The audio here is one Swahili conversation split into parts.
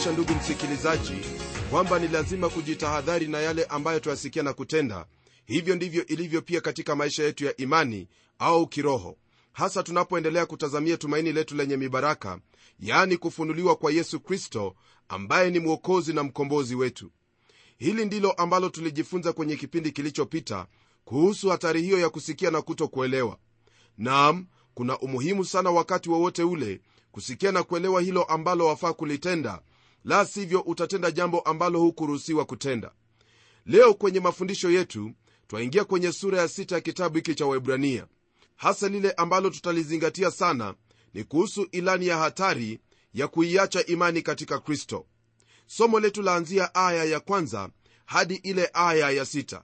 maisha ndugu msikilizaji kwamba ni lazima kujitahadhari na yale ambayo tuyasikia na kutenda. Hivyo ndivyo ilivyo pia katika maisha yetu ya imani au kiroho. Hasa tunapoendelea kutazamia tumaini letu lenye mibaraka yaani kufunuliwa kwa yesu kristo ambaye ni mwokozi na mkombozi wetu. Hili ndilo ambalo tulijifunza kwenye kipindi kilichopita kuhusu hatari hiyo ya kusikia na kutokuelewa. Naam kuna umuhimu sana wakati wowote ule kusikia na kuelewa hilo ambalo wafaa kulitenda la sivyo utatenda jambo ambalo hukuruhusiwa kutenda. Leo kwenye mafundisho yetu twaingia kwenye sura ya sita ya kitabu hiki cha waibrania hasa lile ambalo tutalizingatia sana ni kuhusu ilani ya hatari ya kuiacha imani katika kristo. Somo letu laanzia aya ya kwanza hadi ile aya ya sita.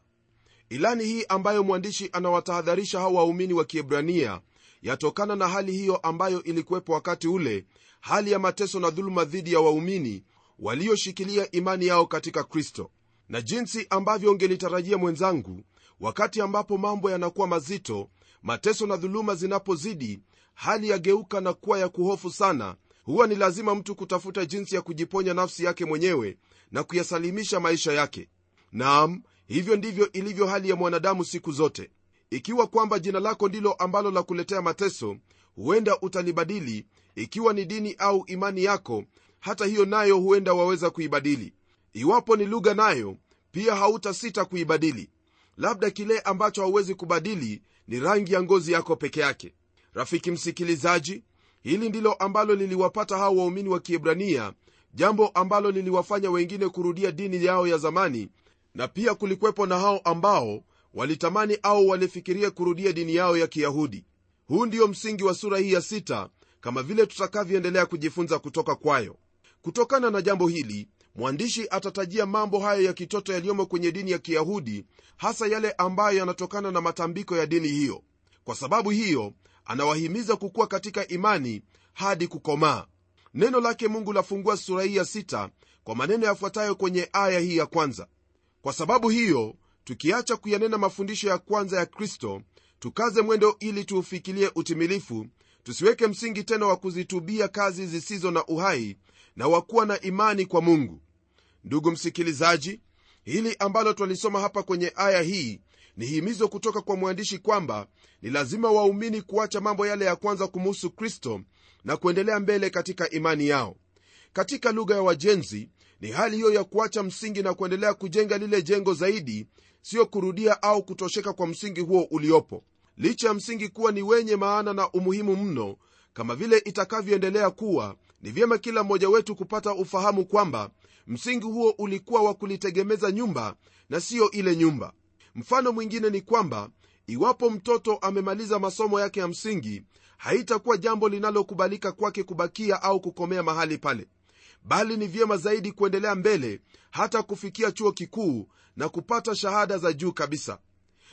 Ilani hii ambayo mwandishi anawatahadharisha hao waumini wa kiebrania yatokana na hali hiyo ambayo ilikuwepo wakati ule hali ya mateso na dhuluma dhidi ya waumini walioshikilia imani yao katika kristo. Na jinsi ambavyo ungelitarajia mwenzangu wakati ambapo mambo yanakuwa mazito mateso na dhuluma zinapozidi hali yageuka na kuwa ya kuhofu sana huwa ni lazima mtu kutafuta jinsi ya kujiponya nafsi yake mwenyewe na kuyasalimisha maisha yake. Naam hivyo ndivyo ilivyo hali ya mwanadamu siku zote ikiwa kwamba jina lako ndilo ambalo la kuletea mateso huenda utalibadili ikiwa ni dini au imani yako hata hiyo nayo huenda waweza kuibadili. Iwapo ni lugha nayo pia hautasita kuibadili. Labda kile ambacho hauwezi kubadili ni rangi ya ngozi yako peke yake. Rafiki msikilizaji hili ndilo ambalo liliwapata hao waumini wa kiebrania jambo ambalo liliwafanya wengine kurudia dini yao ya zamani na pia kulikwepo na hao ambao walitamani au walifikiria kurudia dini yao ya kiyahudi. Huu ndio msingi wa sura hii ya sita kama vile tutakavyoendelea kujifunza kutoka kwayo. Kutokana na jambo hili mwandishi atatajia mambo hayo ya kitoto yaliyomo kwenye dini ya kiyahudi hasa yale ambayo yanatokana na matambiko ya dini hiyo. Kwa sababu hiyo anawahimiza kukuwa katika imani hadi kukomaa. Neno lake mungu lafungua sura hii ya sita kwa maneno yafuatayo kwenye aya hii ya kwanza. Kwa sababu hiyo tukiacha kuyanena mafundisho ya kwanza ya kristo tukaze mwendo ili tuufikilie utimilifu tusiweke msingi tena wa kuzitubia kazi zisizo na uhai na wa kuwa na imani kwa mungu. Ndugu msikilizaji hili ambalo twalisoma hapa kwenye aya hii ni himizo kutoka kwa mwandishi kwamba ni lazima waumini kuacha mambo yale ya kwanza kumuhusu kristo na kuendelea mbele katika imani yao. Katika lugha ya wajenzi ni hali hiyo ya kuacha msingi na kuendelea kujenga lile jengo zaidi sio kurudia au kutosheka kwa msingi huo uliopo. Licha ya msingi kuwa ni wenye maana na umuhimu mno kama vile itakavyoendelea kuwa ni vyema kila mmoja wetu kupata ufahamu kwamba msingi huo ulikuwa wa kulitegemeza nyumba na siyo ile nyumba. Mfano mwingine ni kwamba iwapo mtoto amemaliza masomo yake ya msingi haitakuwa jambo linalokubalika kwake kubakia au kukomea mahali pale bali ni vyema zaidi kuendelea mbele hata kufikia chuo kikuu na kupata shahada za juu kabisa.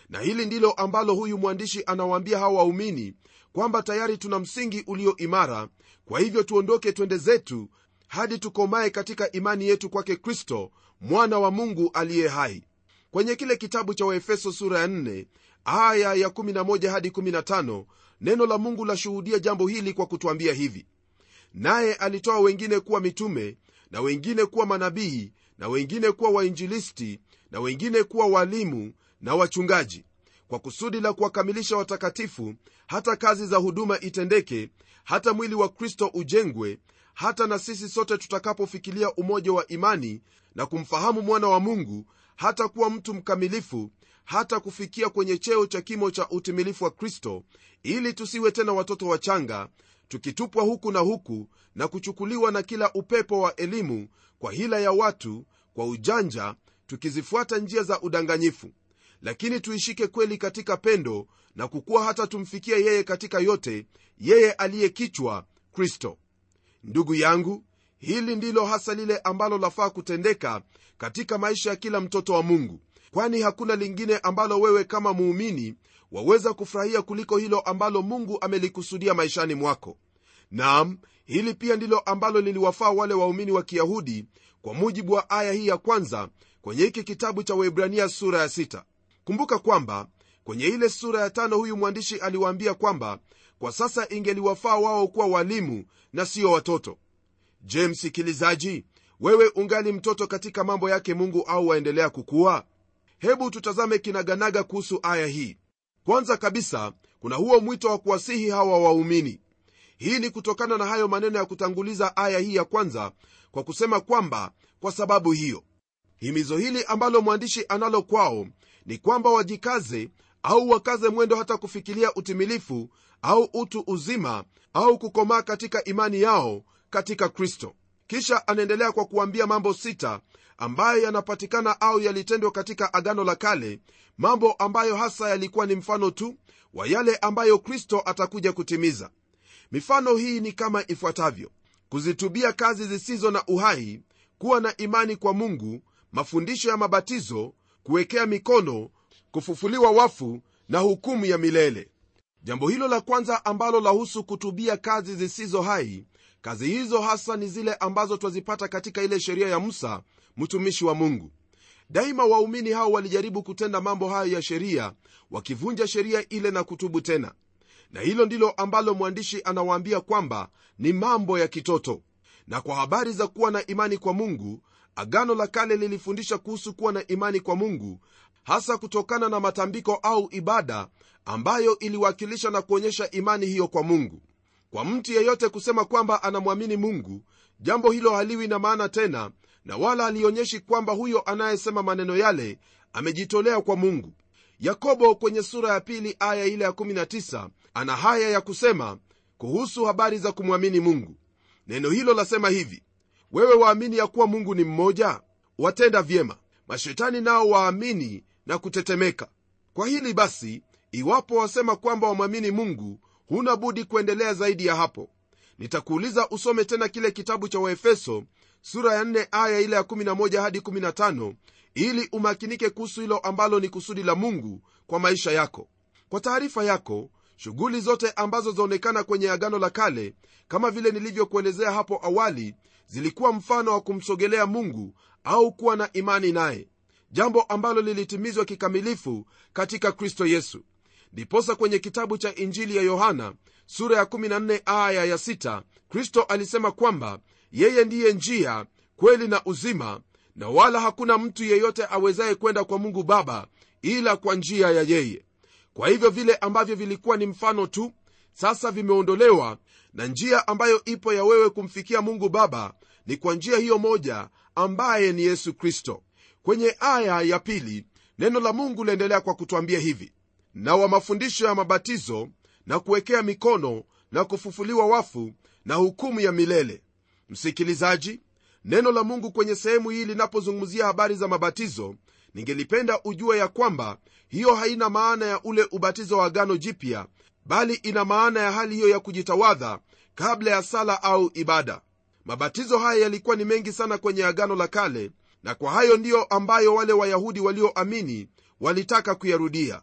Na hili ndilo ambalo huyu mwandishi anawaambia hawa waumini kwamba tayari tuna msingi ulio imara kwa hivyo tuondoke twende zetu hadi tukomae katika imani yetu kwake kristo mwana wa mungu aliye hai. Kwenye kile kitabu cha waefeso sura ya 4 aya ya 11 hadi 15 neno la mungu lashuhudia jambo hili kwa kutwambia hivi naye alitoa wengine kuwa mitume na wengine kuwa manabii na wengine kuwa wainjilisti na wengine kuwa walimu na wachungaji kwa kusudi la kuwakamilisha watakatifu hata kazi za huduma itendeke hata mwili wa kristo ujengwe hata na sisi sote tutakapofikilia umoja wa imani na kumfahamu mwana wa mungu hata kuwa mtu mkamilifu hata kufikia kwenye cheo cha kimo cha utimilifu wa kristo ili tusiwe tena watoto wachanga tukitupwa huku na huku na kuchukuliwa na kila upepo wa elimu kwa hila ya watu kwa ujanja tukizifuata njia za udanganyifu. Lakini tuishike kweli katika pendo na kukuwa hata tumfikie yeye katika yote yeye aliye kichwa kristo. Ndugu yangu hili ndilo hasa lile ambalo lafaa kutendeka katika maisha ya kila mtoto wa mungu. Kwani hakuna lingine ambalo wewe kama muumini waweza kufurahia kuliko hilo ambalo mungu amelikusudia maishani mwako nam hili pia ndilo ambalo liliwafaa wale waumini wa kiyahudi kwa mujibu wa aya hii ya kwanza kwenye hiki kitabu cha waibrania sura ya sita. kumbuka kwamba kwenye ile sura ya tano huyu mwandishi aliwaambia kwamba kwa sasa ingeliwafaa wao kuwa walimu na sio watoto. Je msikilizaji wewe ungali mtoto katika mambo yake mungu au waendelea kukuwa hebu tutazame kinaganaga kuhusu aya hii. Kwanza kabisa kuna huo mwito wa kuwasihi hawa waumini hii ni kutokana na hayo maneno ya kutanguliza aya hii ya kwanza kwa kusema kwamba kwa sababu hiyo himizo hili ambalo mwandishi analo kwao ni kwamba wajikaze au wakaze mwendo hata kufikiria utimilifu au utu uzima au kukomaa katika imani yao katika kristo. Kisha anaendelea kwa kuambia mambo sita ambayo yanapatikana au yalitendwa katika agano la kale mambo ambayo hasa yalikuwa ni mfano tu wa yale ambayo kristo atakuja kutimiza mifano hii ni kama ifuatavyo. Kuzitubia kazi zisizo na uhai kuwa na imani kwa mungu mafundisho ya mabatizo kuwekea mikono kufufuliwa wafu na hukumu ya milele. Jambo hilo la kwanza ambalo lahusu kutubia kazi zisizo hai kazi hizo hasa ni zile ambazo twazipata katika ile sheria ya musa mtumishi wa mungu. Daima waumini hao walijaribu kutenda mambo hayo ya sheria wakivunja sheria ile na kutubu tena na hilo ndilo ambalo mwandishi anawaambia kwamba ni mambo ya kitoto. Na kwa habari za kuwa na imani kwa mungu agano la kale lilifundisha kuhusu kuwa na imani kwa mungu hasa kutokana na matambiko au ibada ambayo iliwakilisha na kuonyesha imani hiyo kwa mungu. Kwa mtu yeyote kusema kwamba anamwamini mungu jambo hilo haliwi na maana tena na wala halionyeshi kwamba huyo anayesema maneno yale amejitolea kwa mungu yakobo kwenye sura ya pili aya ile ya 19 ana haya ya kusema kuhusu habari za kumwamini mungu. Neno hilo lasema hivi wewe waamini ya kuwa mungu ni mmoja? Watenda vyema. Mashetani nao waamini na kutetemeka. Kwa hili basi iwapo wasema kwamba wamwamini mungu huna budi kuendelea zaidi ya hapo. Nitakuuliza usome tena kile kitabu cha waefeso sura ya 4 aya ile ya 11 hadi 15 ili umakinike kuhusu hilo ambalo ni kusudi la mungu kwa maisha yako. Kwa taarifa yako shughuli zote ambazo zaonekana kwenye agano la kale kama vile nilivyokuelezea hapo awali zilikuwa mfano wa kumsogelea mungu au kuwa na imani naye jambo ambalo lilitimizwa kikamilifu katika kristo yesu. Ndiposa kwenye kitabu cha injili ya yohana sura ya 14 aya ya 6 kristo alisema kwamba yeye ndiye njia kweli na uzima na wala hakuna mtu yeyote awezaye kwenda kwa mungu baba ila kwa njia ya yeye. Kwa hivyo vile ambavyo vilikuwa ni mfano tu sasa vimeondolewa na njia ambayo ipo ya wewe kumfikia mungu baba ni kwa njia hiyo moja ambaye ni yesu kristo. Kwenye aya ya pili neno la mungu liendelea kwa kutwambia hivi. Na wa mafundisho ya mabatizo na kuwekea mikono na kufufuliwa wafu na hukumu ya milele. Msikilizaji neno la mungu kwenye sehemu hii linapozungumzia habari za mabatizo ningelipenda ujue ya kwamba hiyo haina maana ya ule ubatizo wa agano jipya bali ina maana ya hali hiyo ya kujitawadha kabla ya sala au ibada. Mabatizo haya yalikuwa ni mengi sana kwenye agano la kale na kwa hayo ndiyo ambayo wale wayahudi walioamini walitaka kuyarudia.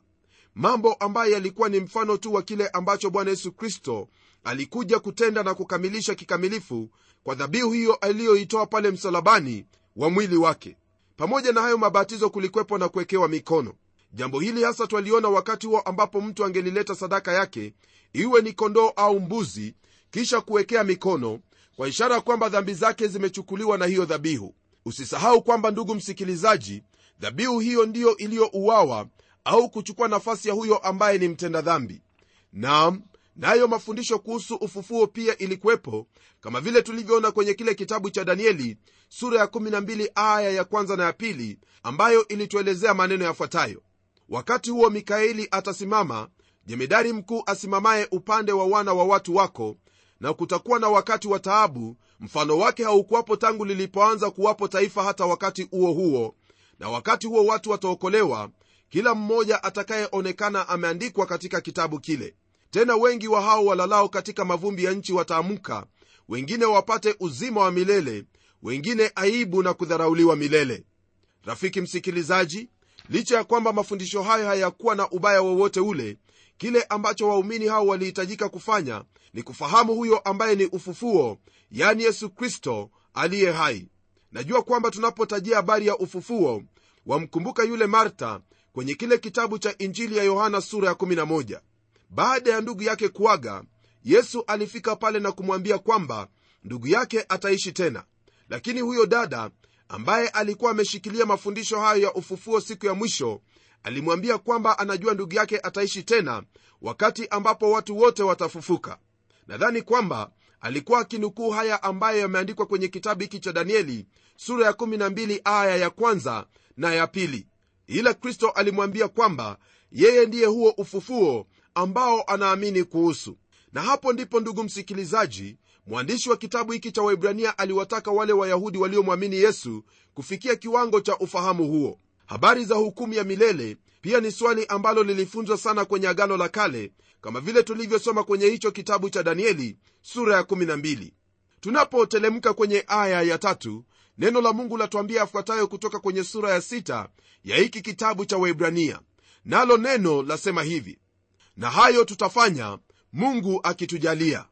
Mambo ambayo yalikuwa ni mfano tu wa kile ambacho bwana yesu kristo alikuja kutenda na kukamilisha kikamilifu kwa dhabihu hiyo aliyoitoa pale msalabani wa mwili wake. Pamoja na hayo mabatizo kulikwepo na kuwekewa mikono. Jambo hili hasa twaliona wakati huo ambapo mtu angelileta sadaka yake iwe ni kondoo au mbuzi kisha kuwekea mikono kwa ishara kwamba dhambi zake zimechukuliwa na hiyo dhabihu. Usisahau kwamba ndugu msikilizaji dhabihu hiyo ndiyo iliyouawa au kuchukua nafasi ya huyo ambaye ni mtenda dhambi. Nam nayo mafundisho kuhusu ufufuo pia ilikuwepo kama vile tulivyoona kwenye kile kitabu cha danieli sura ya 12 aya ya kwanza na ya pili ambayo ilituelezea maneno yafuatayo. Wakati huo mikaeli atasimama jemedari mkuu asimamaye upande wa wana wa watu wako na kutakuwa na wakati wa taabu mfano wake haukuwapo tangu lilipoanza kuwapo taifa hata wakati huo huo. Na wakati huo watu wataokolewa kila mmoja atakayeonekana ameandikwa katika kitabu kile tena wengi wa hao walalao katika mavumbi ya nchi wataamka wengine wapate uzima wa milele wengine aibu na kudharauliwa milele. Rafiki msikilizaji licha ya kwamba mafundisho hayo hayakuwa na ubaya wowote ule kile ambacho waumini hao walihitajika kufanya ni kufahamu huyo ambaye ni ufufuo yani yesu kristo aliye hai. Najua kwamba tunapotajia habari ya ufufuo wamkumbuka yule marta kwenye kile kitabu cha injili ya yohana sura ya 11 baada ya ndugu yake kuaga yesu alifika pale na kumwambia kwamba ndugu yake ataishi tena. Lakini huyo dada ambaye alikuwa ameshikilia mafundisho hayo ya ufufuo siku ya mwisho alimwambia kwamba anajua ndugu yake ataishi tena wakati ambapo watu wote watafufuka. Nadhani kwamba alikuwa akinukuu haya ambayo yameandikwa kwenye kitabu hiki cha danieli sura ya 12 aya ya kwanza na ya pili. Ila kristo alimwambia kwamba yeye ndiye huo ufufuo ambao anaamini kuhusu. Na hapo ndipo ndugu msikilizaji mwandishi wa kitabu hiki cha waibrania aliwataka wale wayahudi waliomwamini yesu kufikia kiwango cha ufahamu huo. Habari za hukumu ya milele pia ni swali ambalo lilifunzwa sana kwenye agano la kale kama vile tulivyosoma kwenye hicho kitabu cha danieli sura ya 12 tunapotelemka kwenye aya ya tatu neno la mungu latuambia afuatayo kutoka kwenye sura ya sita ya hiki kitabu cha waibrania nalo neno lasema hivi na hayo tutafanya mungu akitujalia.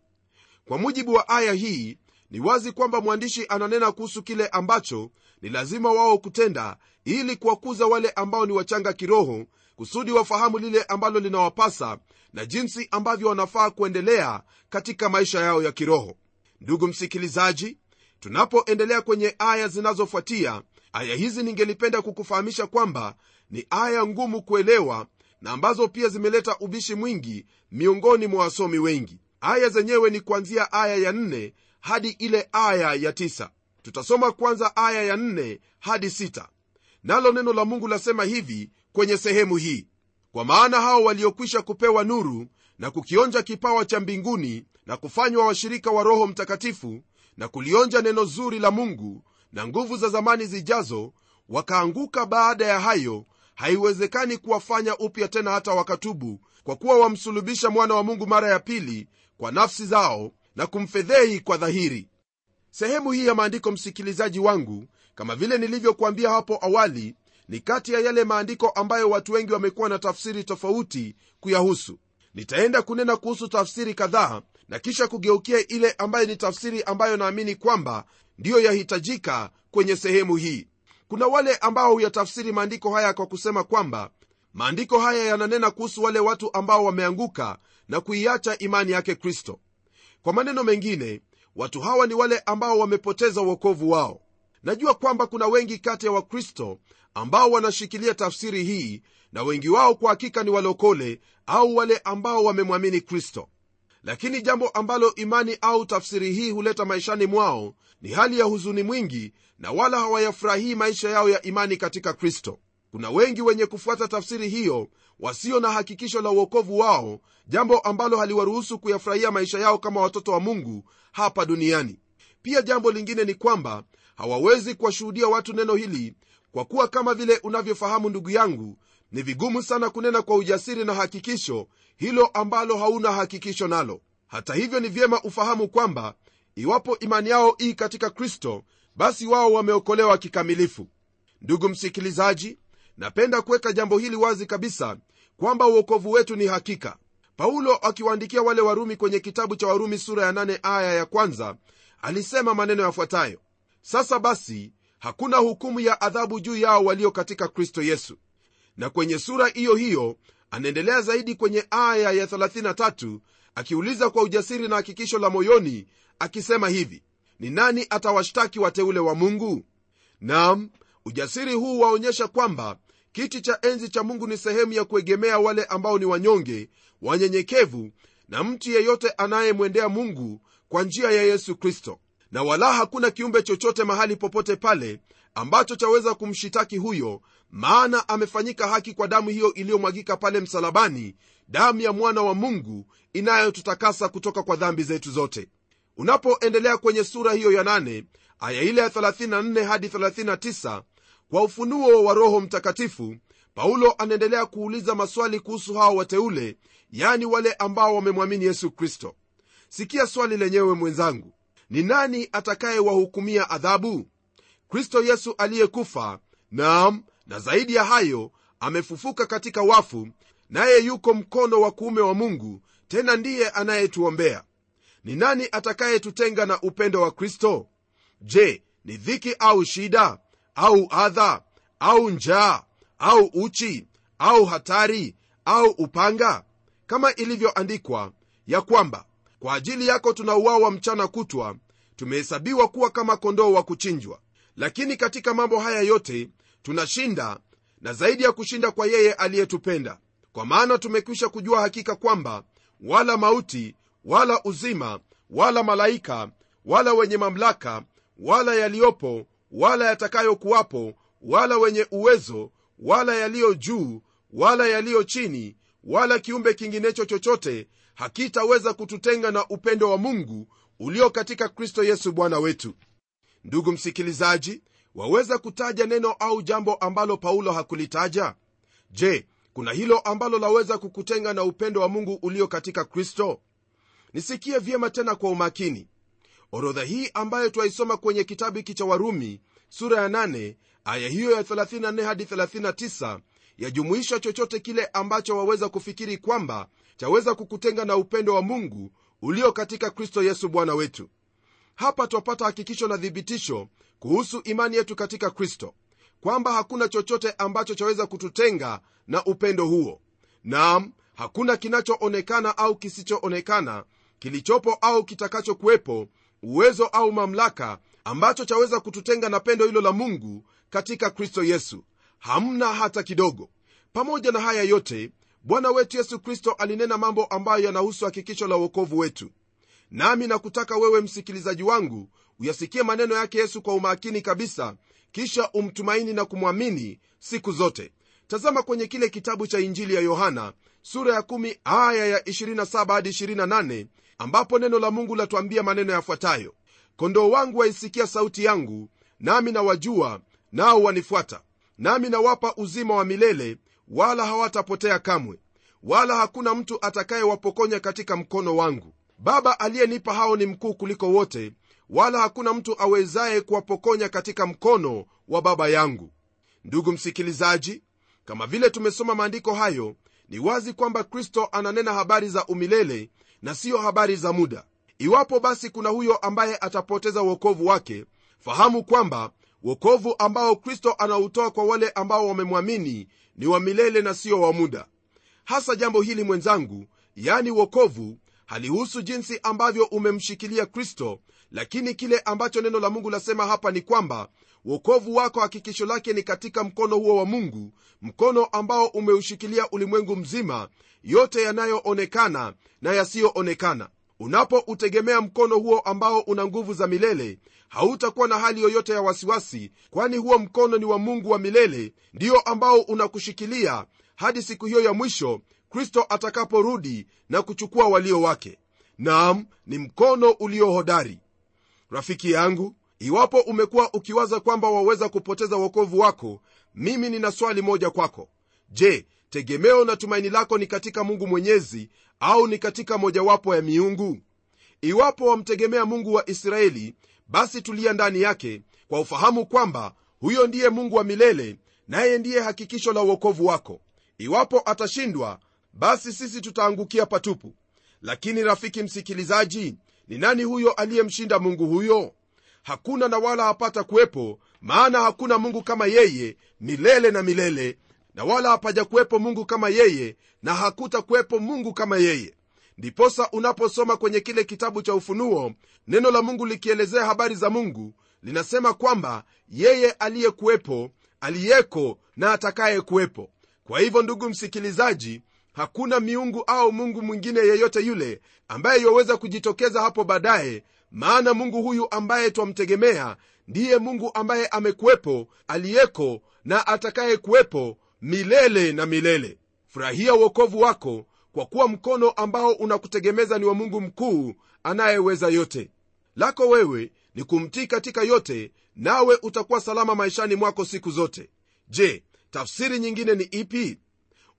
Kwa mujibu wa aya hii ni wazi kwamba mwandishi ananena kuhusu kile ambacho ni lazima wao kutenda ili kuwakuza wale ambao ni wachanga kiroho kusudi wafahamu lile ambalo linawapasa na jinsi ambavyo wanafaa kuendelea katika maisha yao ya kiroho. Ndugu msikilizaji tunapoendelea kwenye aya zinazofuatia aya hizi ningelipenda kukufahamisha kwamba ni aya ngumu kuelewa na ambazo pia zimeleta ubishi mwingi miongoni mwa wasomi wengi. Aya zenyewe ni kuanzia aya ya 4 hadi ile aya ya 9 tutasoma kwanza aya ya 4 hadi 6 nalo neno la mungu lasema hivi kwenye sehemu hii. Kwa maana hao waliokwisha kupewa nuru na kukionja kipawa cha mbinguni na kufanywa washirika wa roho mtakatifu na kulionja neno zuri la mungu na nguvu za zamani zijazo wakaanguka baada ya hayo haiwezekani kuwafanya upya tena hata wakatubu kwa kuwa wamsulubisha mwana wa mungu mara ya pili kwa nafsi zao na kumfedhehi kwa dhahiri. Sehemu hii ya maandiko msikilizaji wangu kama vile nilivyokuambia hapo awali ni kati ya yale maandiko ambayo watu wengi wamekuwa na tafsiri tofauti kuyahusu. Nitaenda kunena kuhusu tafsiri kadhaa na kisha kugeukia ile ambayo ni tafsiri ambayo naamini kwamba ndiyo yahitajika kwenye sehemu hii kuna wale ambao huyatafsiri maandiko haya kwa kusema kwamba maandiko haya yananena kuhusu wale watu ambao wameanguka na kuiacha imani yake kristo. Kwa maneno mengine watu hawa ni wale ambao wamepoteza uokovu wao. Najua kwamba kuna wengi kati ya wakristo ambao wanashikilia tafsiri hii na wengi wao kwa hakika ni walokole au wale ambao wamemwamini kristo lakini jambo ambalo imani au tafsiri hii huleta maishani mwao ni hali ya huzuni mwingi na wala hawayafurahii maisha yao ya imani katika kristo. Kuna wengi wenye kufuata tafsiri hiyo wasio na hakikisho la uokovu wao jambo ambalo haliwaruhusu kuyafurahia maisha yao kama watoto wa mungu hapa duniani. Pia jambo lingine ni kwamba hawawezi kuwashuhudia watu neno hili kwa kuwa kama vile unavyofahamu ndugu yangu ni vigumu sana kunena kwa ujasiri na hakikisho hilo ambalo hauna hakikisho nalo. Hata hivyo ni vyema ufahamu kwamba iwapo imani yao ii katika kristo basi wao wameokolewa kikamilifu. Ndugu msikilizaji napenda kuweka jambo hili wazi kabisa kwamba uokovu wetu ni hakika. Paulo akiwaandikia wale warumi kwenye kitabu cha warumi sura ya 8 aya ya kwanza alisema maneno yafuatayo. Sasa basi hakuna hukumu ya adhabu juu yao walio katika kristo yesu na kwenye sura hiyo hiyo anaendelea zaidi kwenye aya ya 33 akiuliza kwa ujasiri na hakikisho la moyoni akisema hivi ni nani atawashtaki wateule wa mungu? Nam ujasiri huu waonyesha kwamba kiti cha enzi cha mungu ni sehemu ya kuegemea wale ambao ni wanyonge wanyenyekevu na mtu yeyote anayemwendea mungu kwa njia ya yesu kristo. Na wala hakuna kiumbe chochote mahali popote pale ambacho chaweza kumshitaki huyo maana amefanyika haki kwa damu hiyo iliyomwagika pale msalabani damu ya mwana wa mungu inayotutakasa kutoka kwa dhambi zetu zote. Unapoendelea kwenye sura hiyo ya 8 aya ile ya 34 hadi 39 kwa ufunuo wa roho mtakatifu paulo anaendelea kuuliza maswali kuhusu hao wateule yani wale ambao wamemwamini yesu kristo. Sikia swali lenyewe mwenzangu. Ni nani atakayewahukumia adhabu kristo yesu aliyekufa nam na zaidi ya hayo amefufuka katika wafu naye yuko mkono wa kuume wa mungu tena ndiye anayetuombea. Ni nani atakayetutenga na upendo wa kristo? Je ni dhiki au shida au adha au njaa au uchi au hatari au upanga? Kama ilivyoandikwa ya kwamba kwa ajili yako tunauawa mchana kutwa tumehesabiwa kuwa kama kondoo wa kuchinjwa lakini katika mambo haya yote tunashinda na zaidi ya kushinda kwa yeye aliyetupenda. Kwa maana tumekwisha kujua hakika kwamba wala mauti wala uzima wala malaika wala wenye mamlaka wala yaliyopo wala yatakayokuwapo wala wenye uwezo wala yaliyo juu wala yaliyo chini wala kiumbe kinginecho chochote hakitaweza kututenga na upendo wa mungu ulio katika kristo yesu bwana wetu ndugu msikilizaji waweza kutaja neno au jambo ambalo paulo hakulitaja? Je kuna hilo ambalo laweza kukutenga na upendo wa mungu ulio katika kristo? Nisikie vyema tena kwa umakini. Orodha hii ambayo twaisoma kwenye kitabu hiki cha warumi sura ya 8 aya hiyo ya 34 hadi 39 yajumuisha chochote kile ambacho waweza kufikiri kwamba chaweza kukutenga na upendo wa mungu ulio katika kristo yesu bwana wetu hapa twapata hakikisho na thibitisho kuhusu imani yetu katika kristo kwamba hakuna chochote ambacho chaweza kututenga na upendo huo. Nam hakuna kinachoonekana au kisichoonekana kilichopo au kitakachokuwepo uwezo au mamlaka ambacho chaweza kututenga na pendo hilo la mungu katika kristo yesu. Hamna hata kidogo. Pamoja na haya yote bwana wetu yesu kristo alinena mambo ambayo yanahusu hakikisho la uokovu wetu nami nakutaka wewe msikilizaji wangu uyasikie maneno yake yesu kwa umakini kabisa kisha umtumaini na kumwamini siku zote. Tazama kwenye kile kitabu cha injili ya yohana sura ya 1 aya ya 27 hadi 28 ambapo neno la mungu latuambia maneno yafuatayo. Kondoo wangu waisikia sauti yangu nami nawajua nao wanifuata. Nami nawapa uzima wa milele wala hawatapotea kamwe. Wala hakuna mtu atakayewapokonya katika mkono wangu baba aliyenipa hao ni mkuu kuliko wote wala hakuna mtu awezaye kuwapokonya katika mkono wa baba yangu. Ndugu msikilizaji kama vile tumesoma maandiko hayo ni wazi kwamba kristo ananena habari za umilele na siyo habari za muda. Iwapo basi kuna huyo ambaye atapoteza uokovu wake fahamu kwamba wokovu ambao kristo anautoa kwa wale ambao wamemwamini ni wa milele na sio wa muda. Hasa jambo hili mwenzangu yani wokovu halihusu jinsi ambavyo umemshikilia kristo lakini kile ambacho neno la mungu lasema hapa ni kwamba wokovu wako hakikisho lake ni katika mkono huo wa mungu mkono ambao umeushikilia ulimwengu mzima yote yanayoonekana na yasiyoonekana. Unapoutegemea mkono huo ambao una nguvu za milele hautakuwa na hali yoyote ya wasiwasi kwani huo mkono ni wa mungu wa milele ndio ambao unakushikilia hadi siku hiyo ya mwisho kristo atakaporudi na kuchukua walio wake. Naam ni mkono uliohodari rafiki yangu iwapo umekuwa ukiwaza kwamba waweza kupoteza wokovu wako mimi nina swali moja kwako. Je tegemeo na tumaini lako ni katika mungu mwenyezi au ni katika mojawapo ya miungu? Iwapo wamtegemea mungu wa israeli basi tulia ndani yake kwa ufahamu kwamba huyo ndiye mungu wa milele naye ndiye hakikisho la uokovu wako. Iwapo atashindwa basi sisi tutaangukia patupu. Lakini rafiki msikilizaji ni nani huyo aliyemshinda mungu huyo? Hakuna na wala hapata kuwepo maana hakuna mungu kama yeye milele na milele na wala hapaja kuwepo mungu kama yeye na hakuta kuwepo mungu kama yeye. Ndiposa unaposoma kwenye kile kitabu cha ufunuo neno la mungu likielezea habari za mungu linasema kwamba yeye aliyekuwepo aliyeko na atakaye kuwepo kwa hivyo ndugu msikilizaji hakuna miungu au mungu mwingine yeyote yule ambaye yaweza kujitokeza hapo baadaye maana mungu huyu ambaye twamtegemea ndiye mungu ambaye amekuwepo aliyeko na atakayekuwepo milele na milele. Furahia uokovu wako kwa kuwa mkono ambao unakutegemeza ni wa mungu mkuu anayeweza yote. Lako wewe ni kumtii katika yote nawe utakuwa salama maishani mwako siku zote. Je tafsiri nyingine ni ipi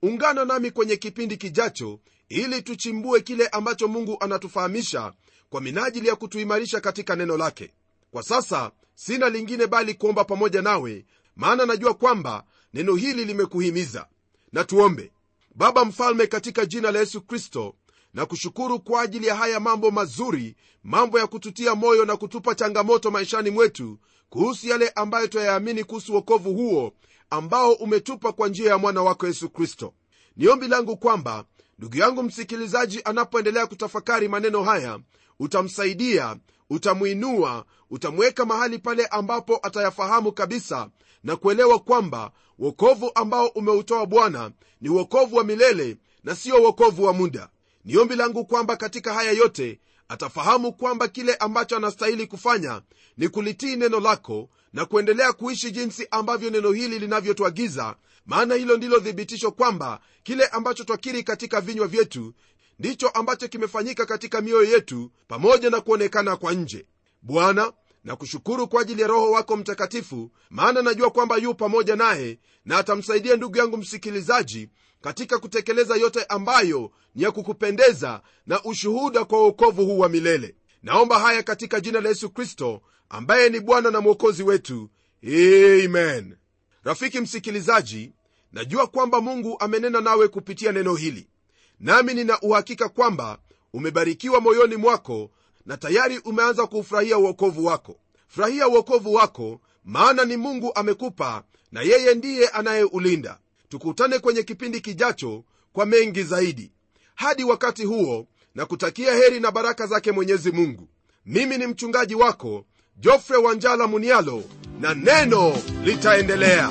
ungana nami kwenye kipindi kijacho ili tuchimbue kile ambacho mungu anatufahamisha kwa minajili ya kutuimarisha katika neno lake. Kwa sasa sina lingine bali kuomba pamoja nawe maana najua kwamba neno hili limekuhimiza. Na tuombe. Baba mfalme katika jina la yesu kristo na kushukuru kwa ajili ya haya mambo mazuri mambo ya kututia moyo na kutupa changamoto maishani mwetu kuhusu yale ambayo twayaamini kuhusu wokovu huo ambao umetupa kwa njia ya mwana wako yesu kristo. Ni ombi langu kwamba ndugu yangu msikilizaji anapoendelea kutafakari maneno haya utamsaidia utamwinua utamweka mahali pale ambapo atayafahamu kabisa na kuelewa kwamba wokovu ambao umeutoa bwana ni wokovu wa milele na sio wokovu wa muda. Ni ombi langu kwamba katika haya yote atafahamu kwamba kile ambacho anastahili kufanya ni kulitii neno lako na kuendelea kuishi jinsi ambavyo neno hili linavyotwagiza maana hilo ndilo thibitisho kwamba kile ambacho twakiri katika vinywa vyetu ndicho ambacho kimefanyika katika mioyo yetu pamoja na kuonekana kwa nje. Bwana na kushukuru kwa ajili ya roho wako mtakatifu maana najua kwamba yu pamoja naye na atamsaidia ndugu yangu msikilizaji katika kutekeleza yote ambayo ni ya kukupendeza na ushuhuda kwa uokovu huu wa milele. Naomba haya katika jina la yesu kristo ambaye ni bwana na mwokozi wetu. Amen. Rafiki msikilizaji najua kwamba mungu amenena nawe kupitia neno hili. Nami nina uhakika kwamba umebarikiwa moyoni mwako na tayari umeanza kuufurahia uokovu wako. Furahia uokovu wako maana ni mungu amekupa na yeye ndiye anayeulinda. Tukutane kwenye kipindi kijacho kwa mengi zaidi. Hadi wakati huo na kutakia heri na baraka zake mwenyezi mungu. Mimi ni mchungaji wako jofre wanjala munialo na neno litaendelea